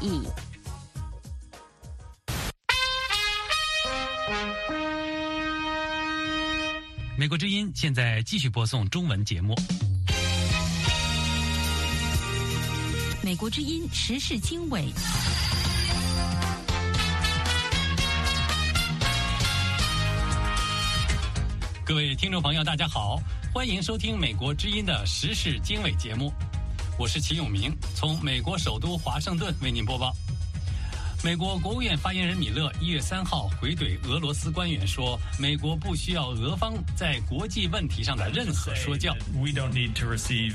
议。美国之音现在继续播送中文节目。美国之音时事经纬。各位听众朋友，大家好，欢迎收听美国之音的时事经纬节目，我是齐永明，从美国首都华盛顿为您播报。美国国务院发言人米勒一月三号回怼俄罗斯官员说：“美国不需要俄方在国际问题上的任何说教。” We don't need to receive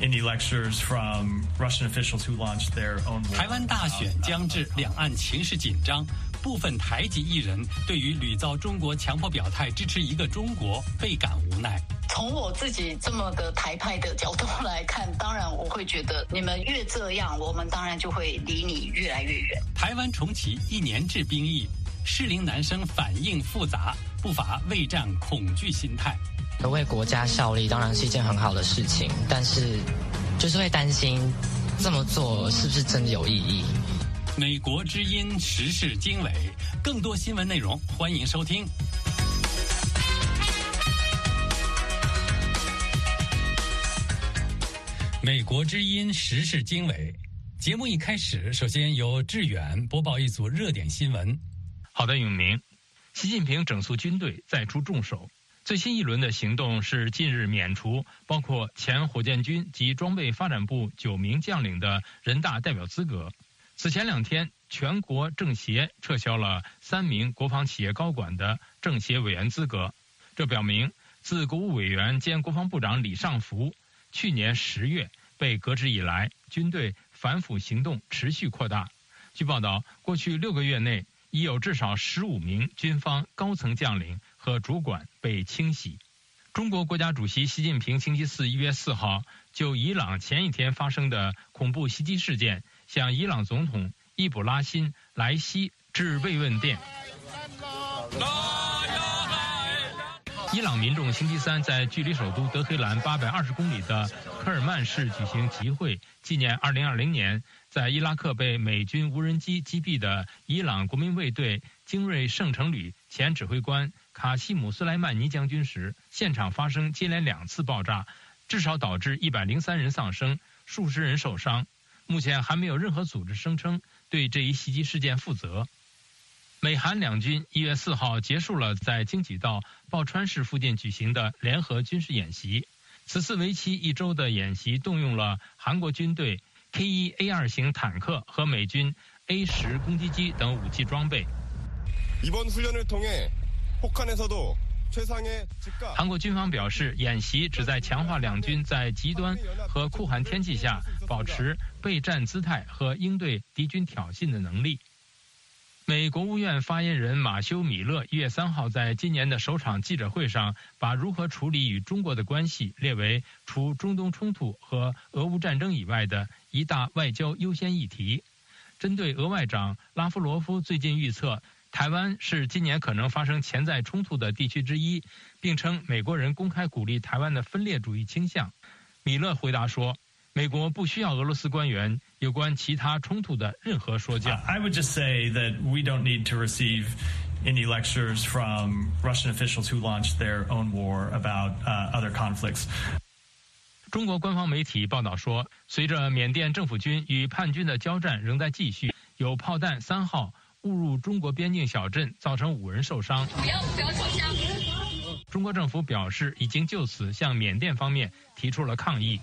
any lectures from Russian officials who launched their own. 台湾大选将至，两岸情势紧张。部分台籍艺人对于屡遭中国强迫表态支持一个中国倍感无奈。从我自己这么个台派的角度来看，会觉得你们越这样，我们当然就会离你越来越远。台湾重启一年制兵役，适龄男生反应复杂，不乏畏战恐惧心态。为国家效力当然是一件很好的事情，但是就是会担心这么做是不是真的有意义。美国之音时事经纬，更多新闻内容，欢迎收听。美国之音时事经纬节目一开始，首先由志远播报一组热点新闻。好的，永明，习近平整肃军队，再出重手。最新一轮的行动是近日免除包括前火箭军及装备发展部九名将领的人大代表资格。此前两天，全国政协撤销了三名国防企业高管的政协委员资格。这表明，自国务委员兼国防部长李尚福去年十月被革职以来，军队反腐行动持续扩大。据报道，过去六个月内，已有至少十五名军方高层将领和主管被清洗。中国国家主席习近平星期四一月四号就伊朗前一天发生的恐怖袭击事件。向伊朗总统伊卜拉欣·莱西致慰问电。伊朗民众星期三在距离首都德黑兰八百二十公里的科尔曼市举行集会，纪念二零二零年在伊拉克被美军无人机击毙的伊朗国民卫队精锐圣城旅前指挥官卡西姆·斯莱曼尼将军时，现场发生接连两次爆炸，至少导致一百零三人丧生，数十人受伤。目前还没有任何组织声称对这一袭击事件负责。美韩两军一月四号结束了在京畿道抱川市附近举行的联合军事演习。此次为期一周的演习动用了韩国军队 K1A2 型坦克和美军 A10 攻击机等武器装备。韩国军方表示，演习旨在强化两军在极端和酷寒天气下保持备战姿态和应对敌军挑衅的能力。美国务院发言人马修·米勒一月三号在今年的首场记者会上，把如何处理与中国的关系列为除中东冲突和俄乌战争以外的一大外交优先议题。针对俄外长拉夫罗夫最近预测。台湾是今年可能发生潜在冲突的地区之一，并称美国人公开鼓励台湾的分裂主义倾向。米勒回答说：“美国不需要俄罗斯官员有关其他冲突的任何说教。” I would just say that we don't need to receive any lectures from Russian officials who launched their own war about other conflicts. 中国官方媒体报道说，随着缅甸政府军与叛军的交战仍在继续，有炮弹三号。误入中国边境小镇，造成五人受伤。不要不要冲枪！中国政府表示，已经就此向缅甸方面提出了抗议。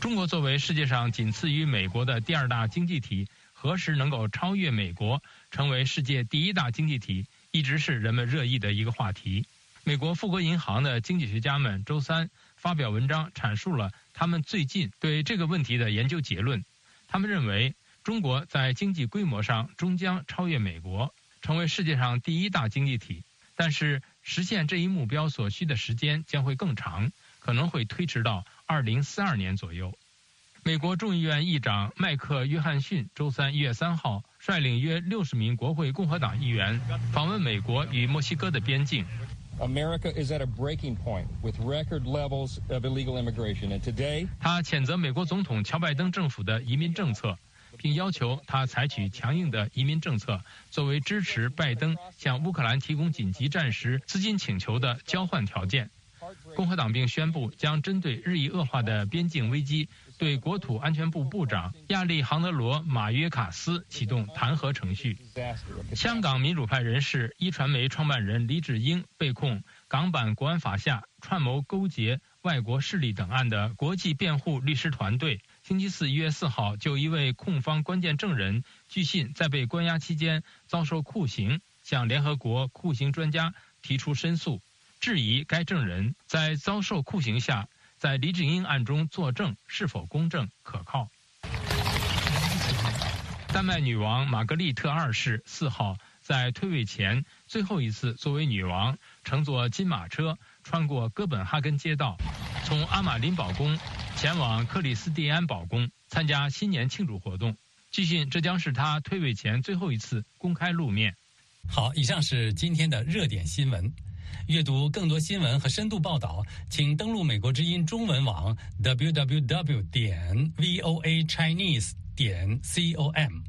中国作为世界上仅次于美国的第二大经济体，何时能够超越美国，成为世界第一大经济体，一直是人们热议的一个话题。美国富国银行的经济学家们周三发表文章，阐述了他们最近对这个问题的研究结论。他们认为。中国在经济规模上终将超越美国，成为世界上第一大经济体。但是，实现这一目标所需的时间将会更长，可能会推迟到二零四二年左右。美国众议院议长麦克约翰逊周三一月三号率领约六十名国会共和党议员访问美国与墨西哥的边境。America is at a breaking point with record levels of illegal immigration, and today 他谴责美国总统乔拜登政府的移民政策。并要求他采取强硬的移民政策，作为支持拜登向乌克兰提供紧急战时资金请求的交换条件。共和党并宣布将针对日益恶化的边境危机，对国土安全部部长亚历杭德罗·马约卡斯启动弹劾程序。香港民主派人士一传媒创办人李志英被控港版国安法下串谋勾结外国势力等案的国际辩护律师团队，星期四一月四号就一位控方关键证人据信在被关押期间遭受酷刑，向联合国酷刑专家提出申诉。质疑该证人在遭受酷刑下，在黎智英案中作证是否公正可靠。丹麦女王玛格丽特二世四号在退位前最后一次作为女王，乘坐金马车穿过哥本哈根街道，从阿玛林堡宫前往克里斯蒂安堡宫参加新年庆祝活动。据信，这将是她退位前最后一次公开露面。好，以上是今天的热点新闻。阅读更多新闻和深度报道，请登录美国之音中文网 www 点 voa chinese 点 com。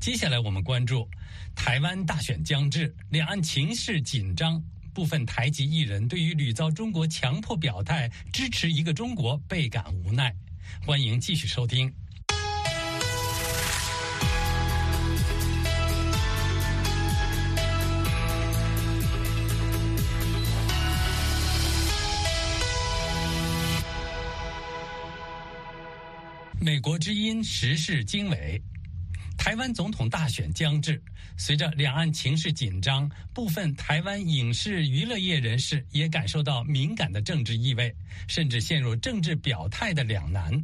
接下来我们关注台湾大选将至，两岸情势紧张，部分台籍艺人对于屡遭中国强迫表态支持一个中国倍感无奈。欢迎继续收听。美国之音时事经纬，台湾总统大选将至，随着两岸情势紧张，部分台湾影视娱乐业人士也感受到敏感的政治意味，甚至陷入政治表态的两难。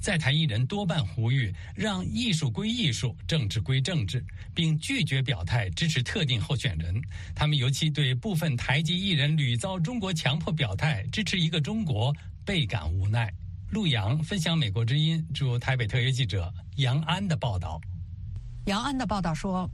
在台艺人多半呼吁让艺术归艺术，政治归政治，并拒绝表态支持特定候选人。他们尤其对部分台籍艺人屡遭中国强迫表态支持一个中国倍感无奈。陆阳分享美国之音驻台北特约记者杨安的报道。杨安的报道说，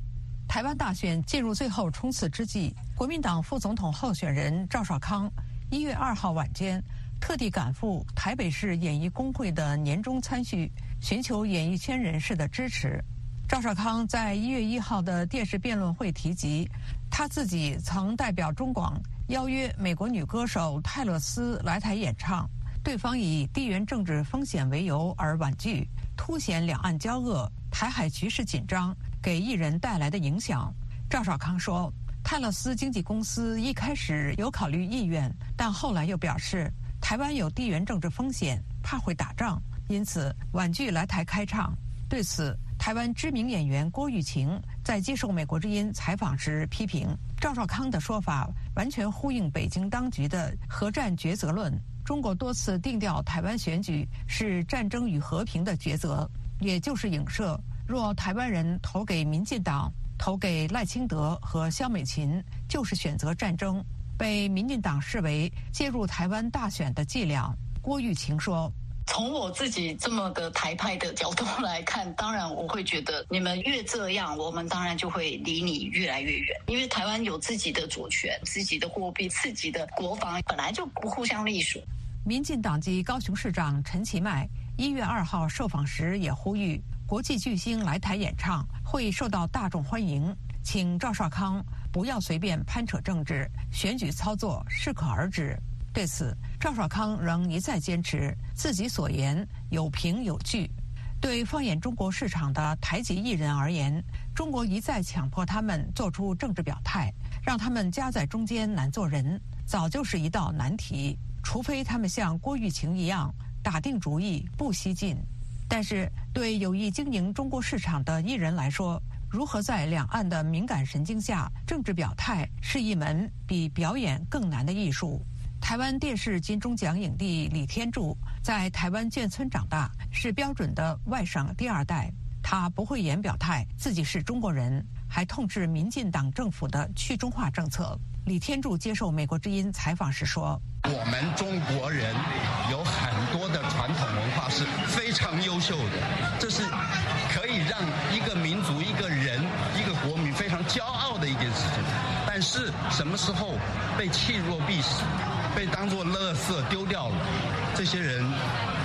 台湾大选进入最后冲刺之际，国民党副总统候选人赵少康一月二号晚间特地赶赴台北市演艺工会的年终参叙，寻求演艺圈人士的支持。赵少康在一月一号的电视辩论会提及，他自己曾代表中广邀约美国女歌手泰勒斯来台演唱。对方以地缘政治风险为由而婉拒，凸显两岸交恶、台海局势紧张给艺人带来的影响。赵少康说，泰勒斯经纪公司一开始有考虑意愿，但后来又表示台湾有地缘政治风险，怕会打仗，因此婉拒来台开唱。对此，台湾知名演员郭玉琴在接受美国之音采访时批评赵少康的说法，完全呼应北京当局的核战抉择论。中国多次定调台湾选举是战争与和平的抉择，也就是影射若台湾人投给民进党、投给赖清德和萧美琴，就是选择战争，被民进党视为介入台湾大选的伎俩。郭玉琴说。从我自己这么个台派的角度来看，当然我会觉得你们越这样，我们当然就会离你越来越远。因为台湾有自己的主权、自己的货币、自己的国防，本来就不互相隶属。民进党籍高雄市长陈其迈一月二号受访时也呼吁，国际巨星来台演唱会受到大众欢迎，请赵少康不要随便攀扯政治，选举操作适可而止。对此，赵少康仍一再坚持自己所言有凭有据。对放眼中国市场的台籍艺人而言，中国一再强迫他们做出政治表态，让他们夹在中间难做人，早就是一道难题。除非他们像郭玉琴一样打定主意不西进。但是，对有意经营中国市场的艺人来说，如何在两岸的敏感神经下政治表态，是一门比表演更难的艺术。台湾电视金钟奖影帝李天柱在台湾眷村长大，是标准的外省第二代。他不会言表态自己是中国人，还痛斥民进党政府的去中化政策。李天柱接受美国之音采访时说：“我们中国人有很多的传统文化是非常优秀的，这是可以让一个民族、一个人、一个国民非常骄傲的一件事情。但是什么时候被弃若敝屣？”被当作垃圾丢掉了，这些人，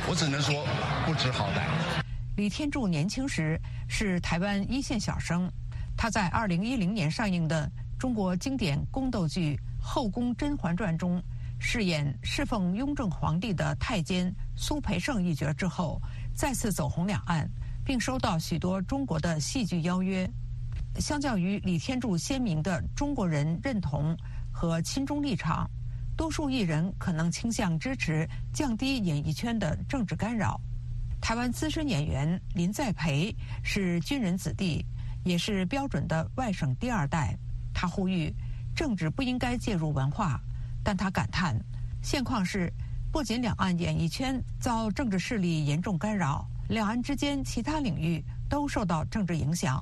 我只能说不知好歹。李天柱年轻时是台湾一线小生，他在2010年上映的中国经典宫斗剧《后宫甄嬛传》中饰演侍奉雍正皇帝的太监苏培盛一角之后，再次走红两岸，并收到许多中国的戏剧邀约。相较于李天柱鲜明的中国人认同和亲中立场，多数艺人可能倾向支持降低演艺圈的政治干扰。台湾资深演员林在培是军人子弟，也是标准的外省第二代。他呼吁政治不应该介入文化，但他感叹现况是不仅两岸演艺圈遭政治势力严重干扰，两岸之间其他领域都受到政治影响。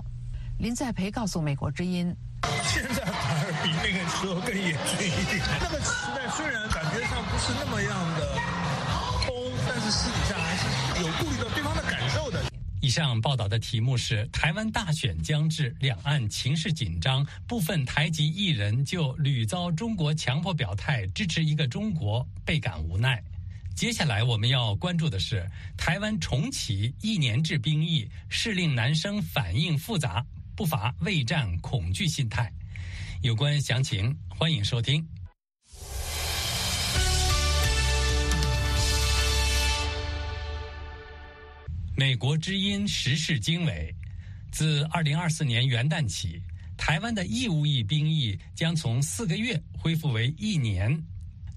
林在培告诉美国之音：“现在反而比那个时候更严峻一点。那个时代虽然感觉上不是那么样的通，但是私底下还是有顾虑到对方的感受的。”以上报道的题目是：台湾大选将至，两岸情势紧张，部分台籍艺人就屡遭中国强迫表态支持一个中国，倍感无奈。接下来我们要关注的是台湾重启一年制兵役，是令男生反应复杂。不乏畏战恐惧心态。有关详情，欢迎收听《美国之音时事经纬》。自二零二四年元旦起，台湾的义务役兵役将从四个月恢复为一年。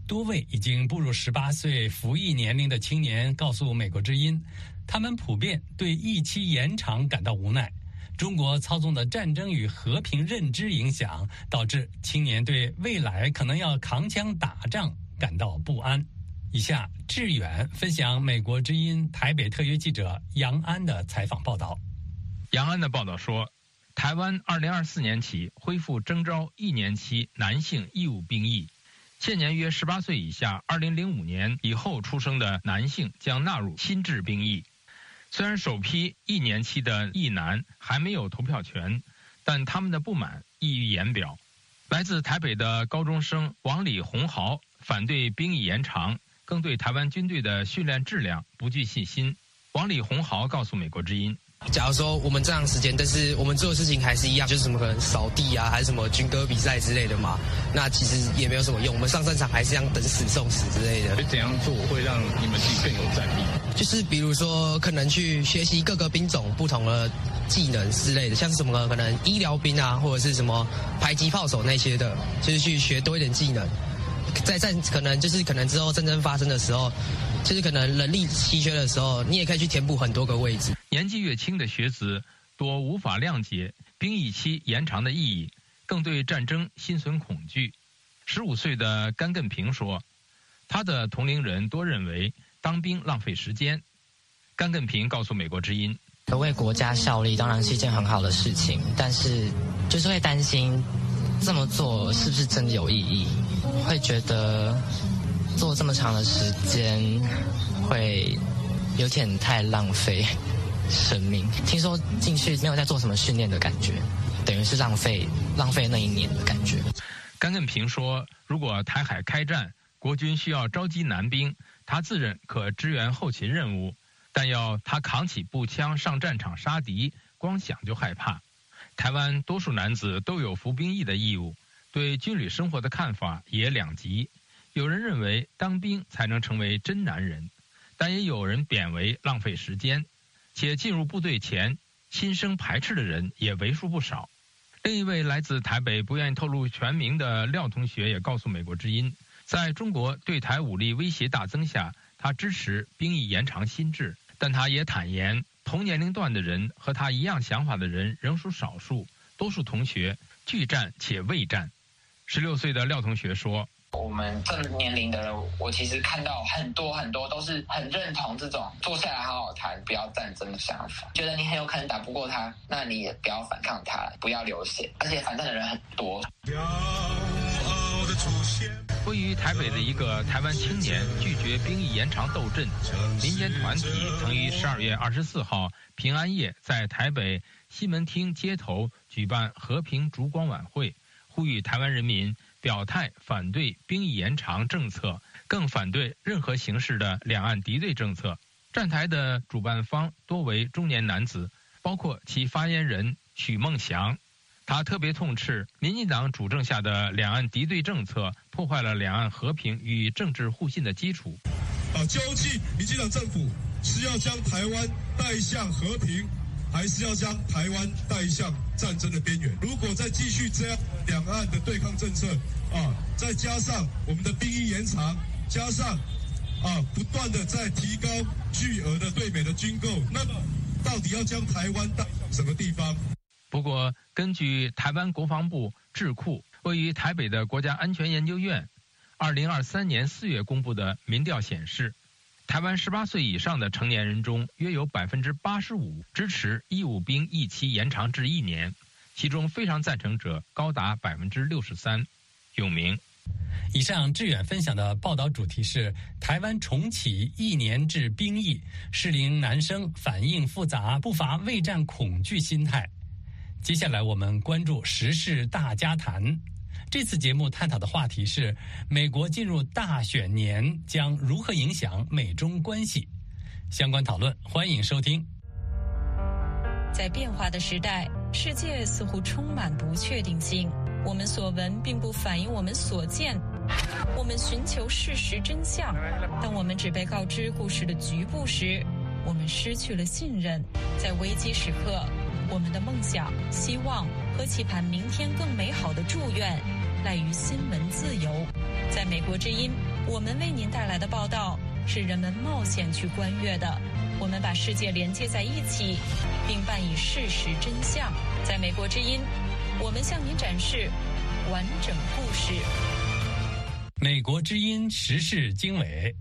多位已经步入十八岁服役年龄的青年告诉《美国之音》，他们普遍对役期延长感到无奈。中国操纵的战争与和平认知影响，导致青年对未来可能要扛枪打仗感到不安。以下志远分享美国之音台北特约记者杨安的采访报道。杨安的报道说，台湾二零二四年起恢复征召一年期男性义务兵役，现年约十八岁以下、二零零五年以后出生的男性将纳入新制兵役。虽然首批一年期的役男还没有投票权，但他们的不满溢于言表。来自台北的高中生王李洪豪反对兵役延长，更对台湾军队的训练质量不具信心。王李洪豪告诉美国之音。假如说我们这样时间，但是我们做的事情还是一样，就是什么可能扫地啊，还是什么军歌比赛之类的嘛，那其实也没有什么用。我们上战场还是一样等死送死之类的。怎样做会让你们自己更有战力？就是比如说，可能去学习各个兵种不同的技能之类的，像什么可能医疗兵啊，或者是什么排击炮手那些的，就是去学多一点技能。在战可能就是可能之后战争发生的时候，就是可能人力稀缺的时候，你也可以去填补很多个位置。年纪越轻的学子多无法谅解兵役期延长的意义，更对战争心存恐惧。十五岁的甘更平说，他的同龄人多认为当兵浪费时间。甘更平告诉美国之音：“为国家效力当然是一件很好的事情，但是就是会担心这么做是不是真的有意义。”会觉得做这么长的时间会有点太浪费生命。听说进去没有在做什么训练的感觉，等于是浪费浪费那一年的感觉。甘更平说：“如果台海开战，国军需要召集男兵，他自认可支援后勤任务，但要他扛起步枪上战场杀敌，光想就害怕。台湾多数男子都有服兵役的义务。”对军旅生活的看法也两极，有人认为当兵才能成为真男人，但也有人贬为浪费时间，且进入部队前心生排斥的人也为数不少。另一位来自台北不愿意透露全名的廖同学也告诉美国之音，在中国对台武力威胁大增下，他支持兵役延长新制，但他也坦言，同年龄段的人和他一样想法的人仍属少数，多数同学拒战且畏战。十六岁的廖同学说：“我们这年龄的人，我其实看到很多很多都是很认同这种坐下来好好谈，不要战争的想法。觉得你很有可能打不过他，那你也不要反抗他，不要流血。而且反战的人很多。”位于台北的一个台湾青年拒绝兵役延长斗阵，民间团体曾于十二月二十四号平安夜在台北西门町街头举办和平烛光晚会。呼吁台湾人民表态反对兵役延长政策，更反对任何形式的两岸敌对政策。站台的主办方多为中年男子，包括其发言人许梦祥。他特别痛斥民进党主政下的两岸敌对政策，破坏了两岸和平与政治互信的基础。啊，究竟民进党政府是要将台湾带向和平，还是要将台湾带向战争的边缘？如果再继续这样两岸的对抗政策，啊，再加上我们的兵役延长，加上啊不断的在提高巨额的对美的军购，那么到底要将台湾带向什么地方？不过，根据台湾国防部智库位于台北的国家安全研究院，二零二三年四月公布的民调显示，台湾十八岁以上的成年人中，约有百分之八十五支持义务兵役期延长至一年，其中非常赞成者高达百分之六十三。永明，以上志远分享的报道主题是：台湾重启一年制兵役，适龄男生反应复杂，不乏畏战恐惧心态。接下来我们关注时事大家谈。这次节目探讨的话题是：美国进入大选年将如何影响美中关系？相关讨论，欢迎收听。在变化的时代，世界似乎充满不确定性。我们所闻并不反映我们所见。我们寻求事实真相，当我们只被告知故事的局部时，我们失去了信任。在危机时刻。我们的梦想、希望和期盼明天更美好的祝愿，赖于新闻自由。在美国之音，我们为您带来的报道是人们冒险去观阅的。我们把世界连接在一起，并伴以事实真相。在美国之音，我们向您展示完整故事。美国之音时事经纬，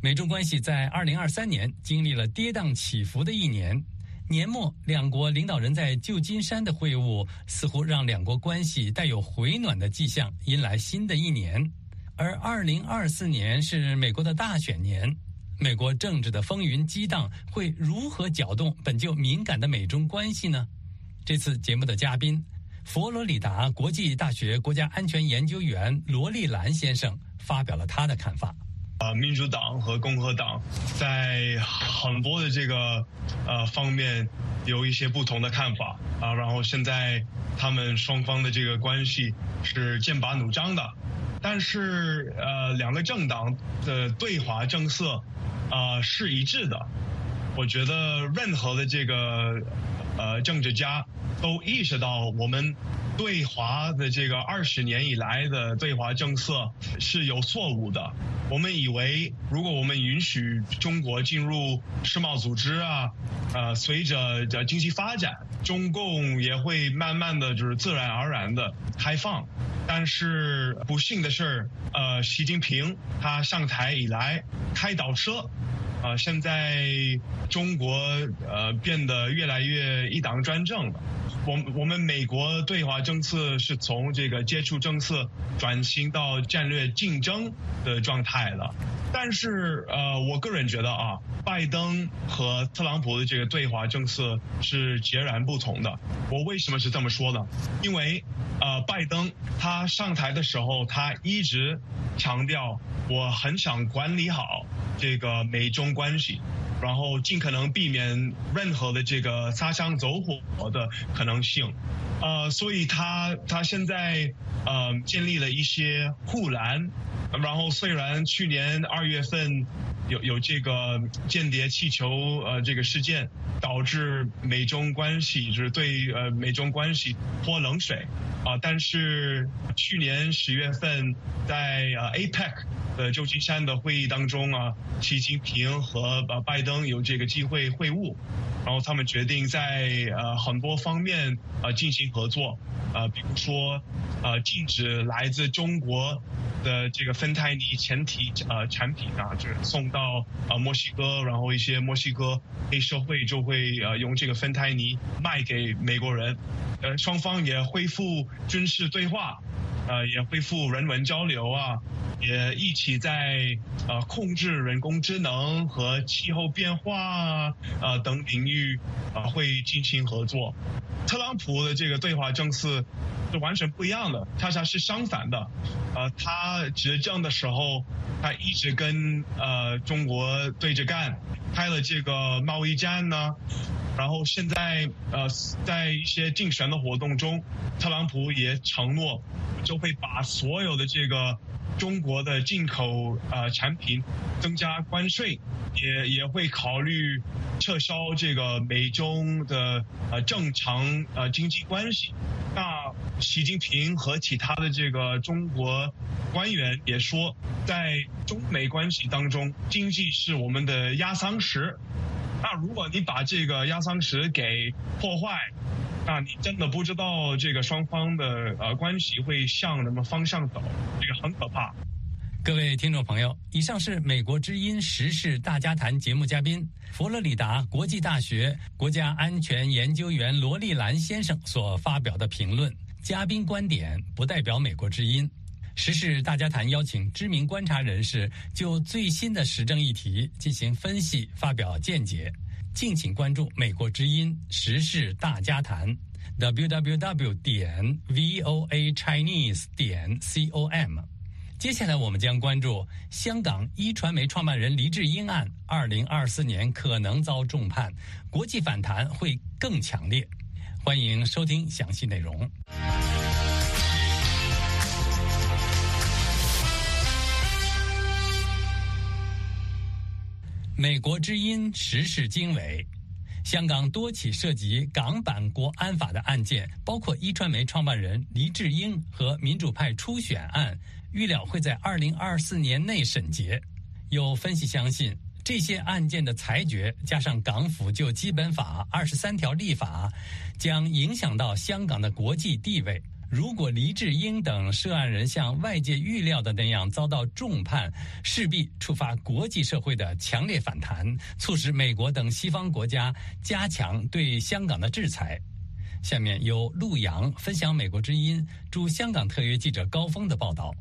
美中关系在二零二三年经历了跌宕起伏的一年。年末，两国领导人在旧金山的会晤似乎让两国关系带有回暖的迹象，迎来新的一年。而二零二四年是美国的大选年，美国政治的风云激荡会如何搅动本就敏感的美中关系呢？这次节目的嘉宾，佛罗里达国际大学国家安全研究员罗丽兰先生发表了他的看法。啊，民主党和共和党在很多的这个呃方面有一些不同的看法啊，然后现在他们双方的这个关系是剑拔弩张的，但是呃两个政党的对华政策啊是一致的，我觉得任何的这个呃政治家都意识到我们。对华的这个二十年以来的对华政策是有错误的。我们以为，如果我们允许中国进入世贸组织啊，呃，随着的经济发展，中共也会慢慢的就是自然而然的开放。但是不幸的是，呃，习近平他上台以来开倒车，啊，现在中国呃变得越来越一党专政了。我我们美国对华政策是从这个接触政策转型到战略竞争的状态了，但是呃，我个人觉得啊，拜登和特朗普的这个对华政策是截然不同的。我为什么是这么说呢？因为呃，拜登他上台的时候，他一直强调我很想管理好这个美中关系。然后尽可能避免任何的这个擦枪走火的可能性，呃，所以他他现在呃建立了一些护栏，然后虽然去年二月份有有这个间谍气球呃这个事件导致美中关系就是对呃美中关系泼冷水啊，但是去年十月份在呃 APEC。呃，旧金山的会议当中啊，习近平和呃拜登有这个机会会晤，然后他们决定在呃很多方面呃进行合作，呃，比如说呃禁止来自中国的这个芬太尼前提呃产品啊，就是送到呃墨西哥，然后一些墨西哥黑社会就会呃用这个芬太尼卖给美国人，呃双方也恢复军事对话。呃，也恢复人文交流啊，也一起在呃控制人工智能和气候变化啊呃等领域啊会进行合作。特朗普的这个对华政策是完全不一样的，恰恰是相反的。呃，他执政的时候，他一直跟呃中国对着干，开了这个贸易战呢。然后现在呃在一些竞选的活动中，特朗普也承诺。就会把所有的这个中国的进口呃产品增加关税，也也会考虑撤销这个美中的呃正常呃经济关系。那习近平和其他的这个中国官员也说，在中美关系当中，经济是我们的压舱石。那如果你把这个压舱石给破坏，那你真的不知道这个双方的呃关系会向什么方向走，这个很可怕。各位听众朋友，以上是美国之音时事大家谈节目嘉宾佛罗里达国际大学国家安全研究员罗丽兰先生所发表的评论。嘉宾观点不代表美国之音。时事大家谈邀请知名观察人士就最新的时政议题进行分析，发表见解。敬请关注美国之音时事大家谈，www 点 voa chinese 点 com。接下来我们将关注香港一传媒创办人黎智英案，二零二四年可能遭重判，国际反弹会更强烈。欢迎收听详细内容。美国之音时事经纬，香港多起涉及港版国安法的案件，包括一传媒创办人黎智英和民主派初选案，预料会在二零二四年内审结。有分析相信，这些案件的裁决加上港府就基本法二十三条立法，将影响到香港的国际地位。如果黎智英等涉案人像外界预料的那样遭到重判，势必触发国际社会的强烈反弹，促使美国等西方国家加强对香港的制裁。下面由陆洋分享美国之音驻香港特约记者高峰的报道。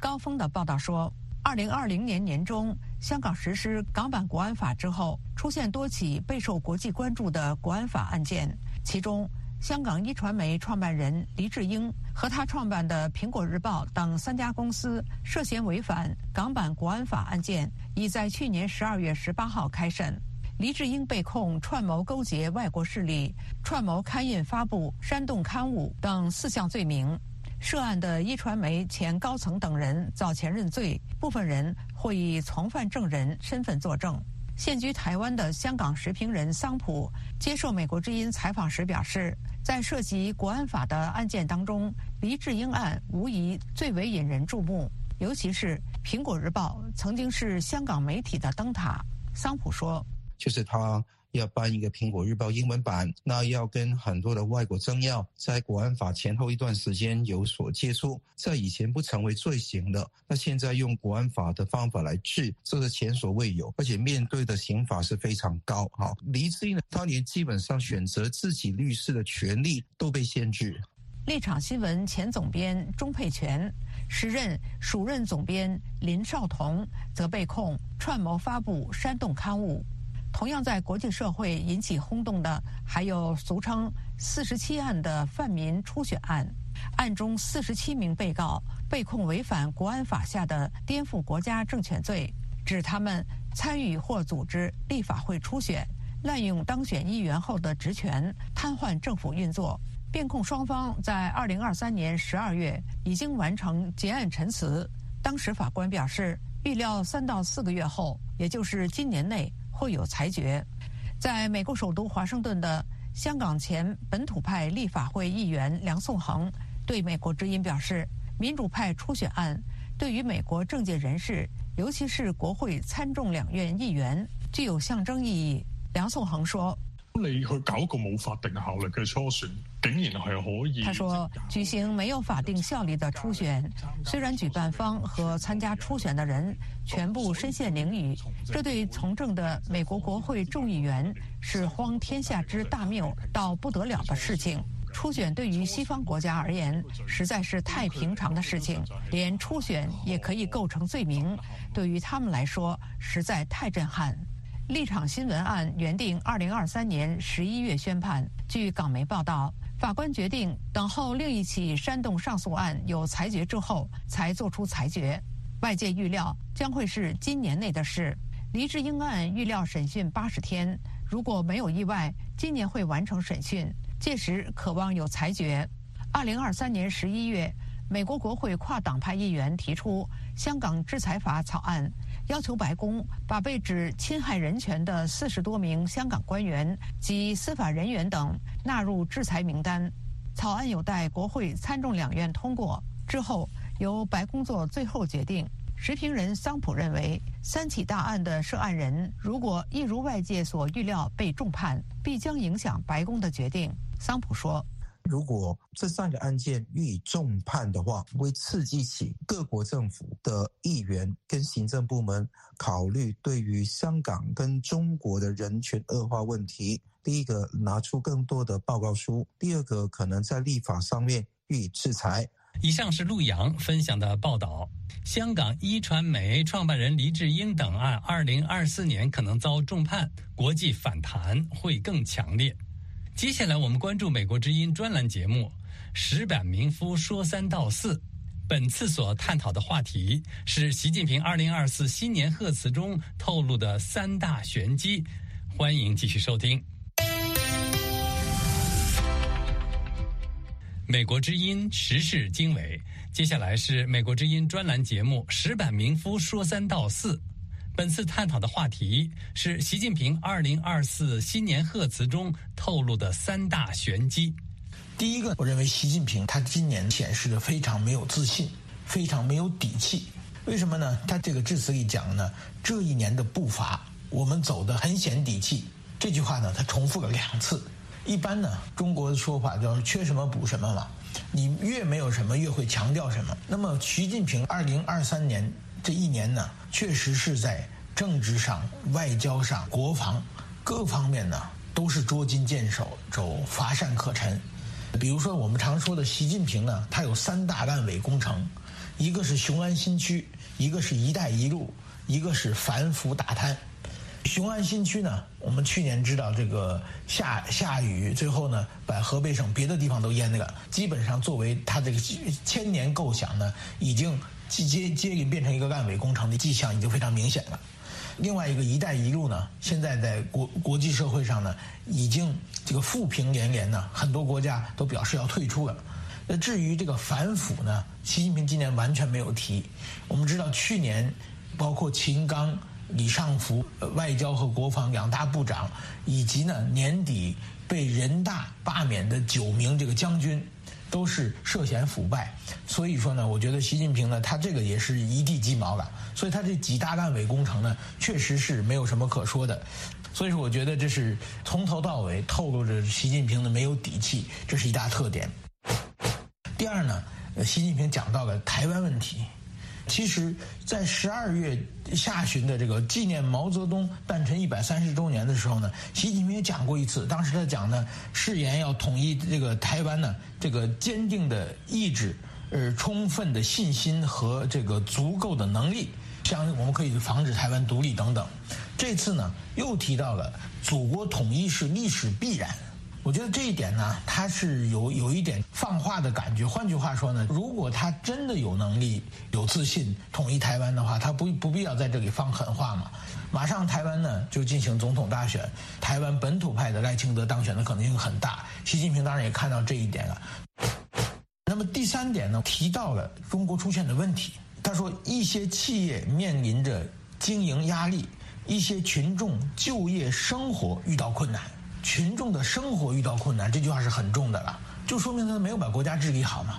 高峰的报道说，二零二零年年中，香港实施港版国安法之后，出现多起备受国际关注的国安法案件，其中。香港一传媒创办人黎智英和他创办的《苹果日报》等三家公司涉嫌违反港版国安法案件，已在去年十二月十八号开审。黎智英被控串谋勾结外国势力、串谋刊印发布煽动刊物等四项罪名。涉案的一传媒前高层等人早前认罪，部分人或以从犯证人身份作证。现居台湾的香港时评人桑普接受美国之音采访时表示。在涉及国安法的案件当中，黎智英案无疑最为引人注目。尤其是《苹果日报》曾经是香港媒体的灯塔。桑普说：“就是他。”要办一个苹果日报英文版，那要跟很多的外国政要在国安法前后一段时间有所接触，在以前不成为罪行的，那现在用国安法的方法来治，这是前所未有，而且面对的刑法是非常高。哈，黎智英他连基本上选择自己律师的权利都被限制。立场新闻前总编钟佩全，时任署任总编林少彤则被控串谋发布煽动刊物。同样在国际社会引起轰动的，还有俗称“四十七案”的泛民初选案，案中四十七名被告被控违反国安法下的颠覆国家政权罪，指他们参与或组织立法会初选，滥用当选议员后的职权，瘫痪政府运作。辩控双方在二零二三年十二月已经完成结案陈词，当时法官表示，预料三到四个月后，也就是今年内。会有裁决。在美国首都华盛顿的香港前本土派立法会议员梁颂恒对美国之音表示：“民主派初选案对于美国政界人士，尤其是国会参众两院议员，具有象征意义。”梁颂恒说：“你去搞个冇法定效力嘅初选，竟然系可以。他说，举行没有法定效力的初选，虽然举办方和参加初选的人全部身陷囹圄，这对从政的美国国会众议员是荒天下之大谬到不得了的事情。初选对于西方国家而言实在是太平常的事情，连初选也可以构成罪名，对于他们来说实在太震撼。立场新闻案原定二零二三年十一月宣判，据港媒报道，法官决定等候另一起煽动上诉案有裁决之后才作出裁决。外界预料将会是今年内的事。黎智英案预料审讯八十天，如果没有意外，今年会完成审讯。届时渴望有裁决。二零二三年十一月，美国国会跨党派议员提出《香港制裁法》草案，要求白宫把被指侵害人权的四十多名香港官员及司法人员等纳入制裁名单。草案有待国会参众两院通过之后，由白宫做最后决定。时评人桑普认为，三起大案的涉案人如果一如外界所预料被重判，必将影响白宫的决定。桑普说：“如果这三个案件予以重判的话，会刺激起各国政府的议员跟行政部门考虑对于香港跟中国的人权恶化问题。第一个拿出更多的报告书，第二个可能在立法上面予以制裁。”以上是陆洋分享的报道。香港一传媒创办人黎智英等案，二零二四年可能遭重判，国际反弹会更强烈。接下来，我们关注美国之音专栏节目《石板民夫说三道四》。本次所探讨的话题是习近平二零二四新年贺词中透露的三大玄机。欢迎继续收听《美国之音时事经纬》。接下来是美国之音专栏节目《石板民夫说三道四》。本次探讨的话题是习近平二零二四新年贺词中透露的三大玄机。第一个，我认为习近平他今年显示的非常没有自信，非常没有底气。为什么呢？他这个致辞里讲呢，这一年的步伐我们走得很显底气。这句话呢，他重复了两次。一般呢，中国的说法叫缺什么补什么嘛，你越没有什么，越会强调什么。那么，习近平二零二三年。这一年呢，确实是在政治上、外交上、国防各方面呢，都是捉襟见肘、走乏善可陈。比如说，我们常说的习近平呢，他有三大烂尾工程，一个是雄安新区，一个是一带一路，一个是反腐打贪。雄安新区呢，我们去年知道这个下下雨，最后呢，把河北省别的地方都淹了，基本上作为他这个千年构想呢，已经。接接连变成一个烂尾工程的迹象已经非常明显了。另外一个“一带一路”呢，现在在国国际社会上呢，已经这个负评连连呢，很多国家都表示要退出了。那至于这个反腐呢，习近平今年完全没有提。我们知道去年，包括秦刚、李尚福外交和国防两大部长，以及呢年底被人大罢免的九名这个将军。都是涉嫌腐败，所以说呢，我觉得习近平呢，他这个也是一地鸡毛了。所以他这几大烂尾工程呢，确实是没有什么可说的。所以说，我觉得这是从头到尾透露着习近平的没有底气，这是一大特点。第二呢，习近平讲到了台湾问题。其实，在十二月下旬的这个纪念毛泽东诞辰一百三十周年的时候呢，习近平也讲过一次。当时他讲呢，誓言要统一这个台湾呢，这个坚定的意志、呃充分的信心和这个足够的能力，相我们可以防止台湾独立等等。这次呢，又提到了祖国统一是历史必然。我觉得这一点呢，他是有有一点放话的感觉。换句话说呢，如果他真的有能力、有自信统一台湾的话，他不不必要在这里放狠话嘛。马上台湾呢就进行总统大选，台湾本土派的赖清德当选的可能性很大。习近平当然也看到这一点了。那么第三点呢，提到了中国出现的问题。他说，一些企业面临着经营压力，一些群众就业生活遇到困难。群众的生活遇到困难，这句话是很重的了，就说明他没有把国家治理好嘛。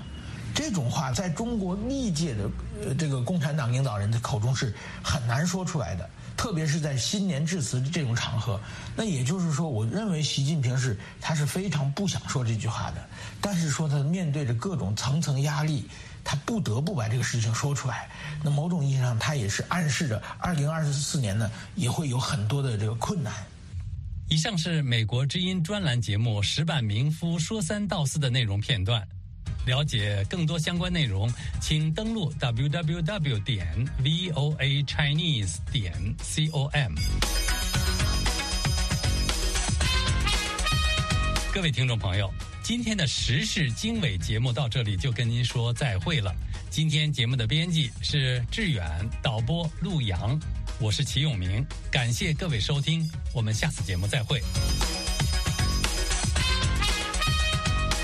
这种话在中国历届的呃这个共产党领导人的口中是很难说出来的。特别是在新年致辞这种场合。那也就是说，我认为习近平是他是非常不想说这句话的，但是说他面对着各种层层压力，他不得不把这个事情说出来。那某种意义上，他也是暗示着二零二四年呢也会有很多的这个困难。以上是美国之音专栏节目《石板民夫说三道四》的内容片段。了解更多相关内容，请登录 www 点 voa chinese 点 com。各位听众朋友，今天的时事经纬节目到这里就跟您说再会了。今天节目的编辑是志远，导播陆阳，我是齐永明，感谢各位收听，我们下次节目再会。